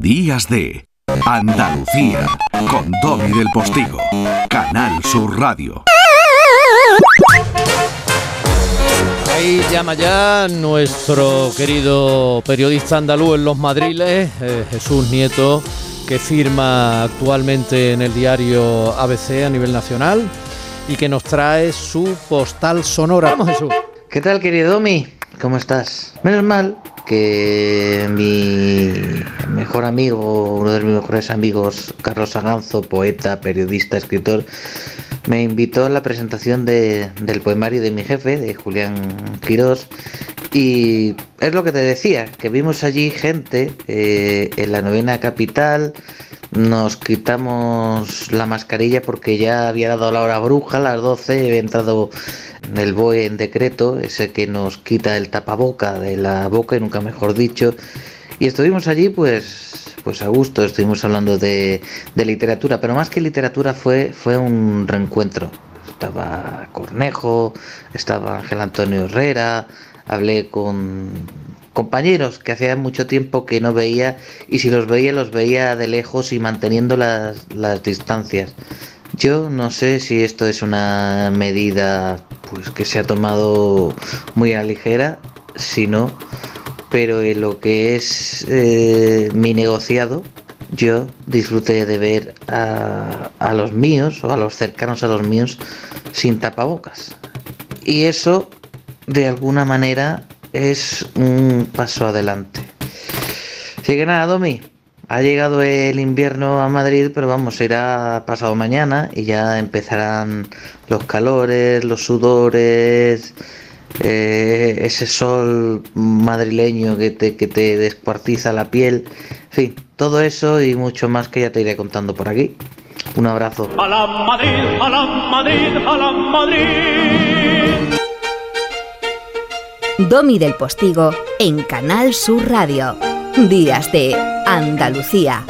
Días de Andalucía con Domi del Postigo, Canal Sur Radio. Ahí llama ya nuestro querido periodista andaluz en los Madriles, eh, Jesús Nieto, que firma actualmente en el diario ABC a nivel nacional y que nos trae su postal sonora. Vamos, Jesús. ¿Qué tal, querido Domi? ¿Cómo estás? Menos mal que mi mejor amigo, uno de mis mejores amigos, Carlos Aganzo, poeta, periodista, escritor, me invitó a la presentación del poemario de mi jefe, de Julián Quirós, y es lo que te decía, que vimos allí gente eh, en la novena capital, nos quitamos la mascarilla porque ya había dado la hora bruja, las 12, había entrado el BOE en decreto, ese que nos quita el tapaboca de la boca, y nunca mejor dicho, y estuvimos allí pues pues a gusto, estuvimos hablando de, de, literatura, pero más que literatura fue, fue un reencuentro. Estaba Cornejo, estaba Ángel Antonio Herrera, hablé con compañeros que hacía mucho tiempo que no veía y si los veía los veía de lejos y manteniendo las, distancias. Yo no sé si esto es una medida pues que se ha tomado muy a ligera, si no, pero en lo que es eh, mi negociado, yo disfruté de ver a, a, los míos o a los cercanos a los míos sin tapabocas. Y eso, de alguna manera, es un paso adelante. Así que nada, Domi, ha llegado el invierno a Madrid, pero vamos, irá pasado mañana y ya empezarán los calores, los sudores, eh, ese sol madrileño que te, que te descuartiza la piel. En fin, todo eso y mucho más que ya te iré contando por aquí. Un abrazo. A la Madrid, a la Madrid, a la Madrid. Domi del Postigo en Canal Sur Radio. Días de Andalucía.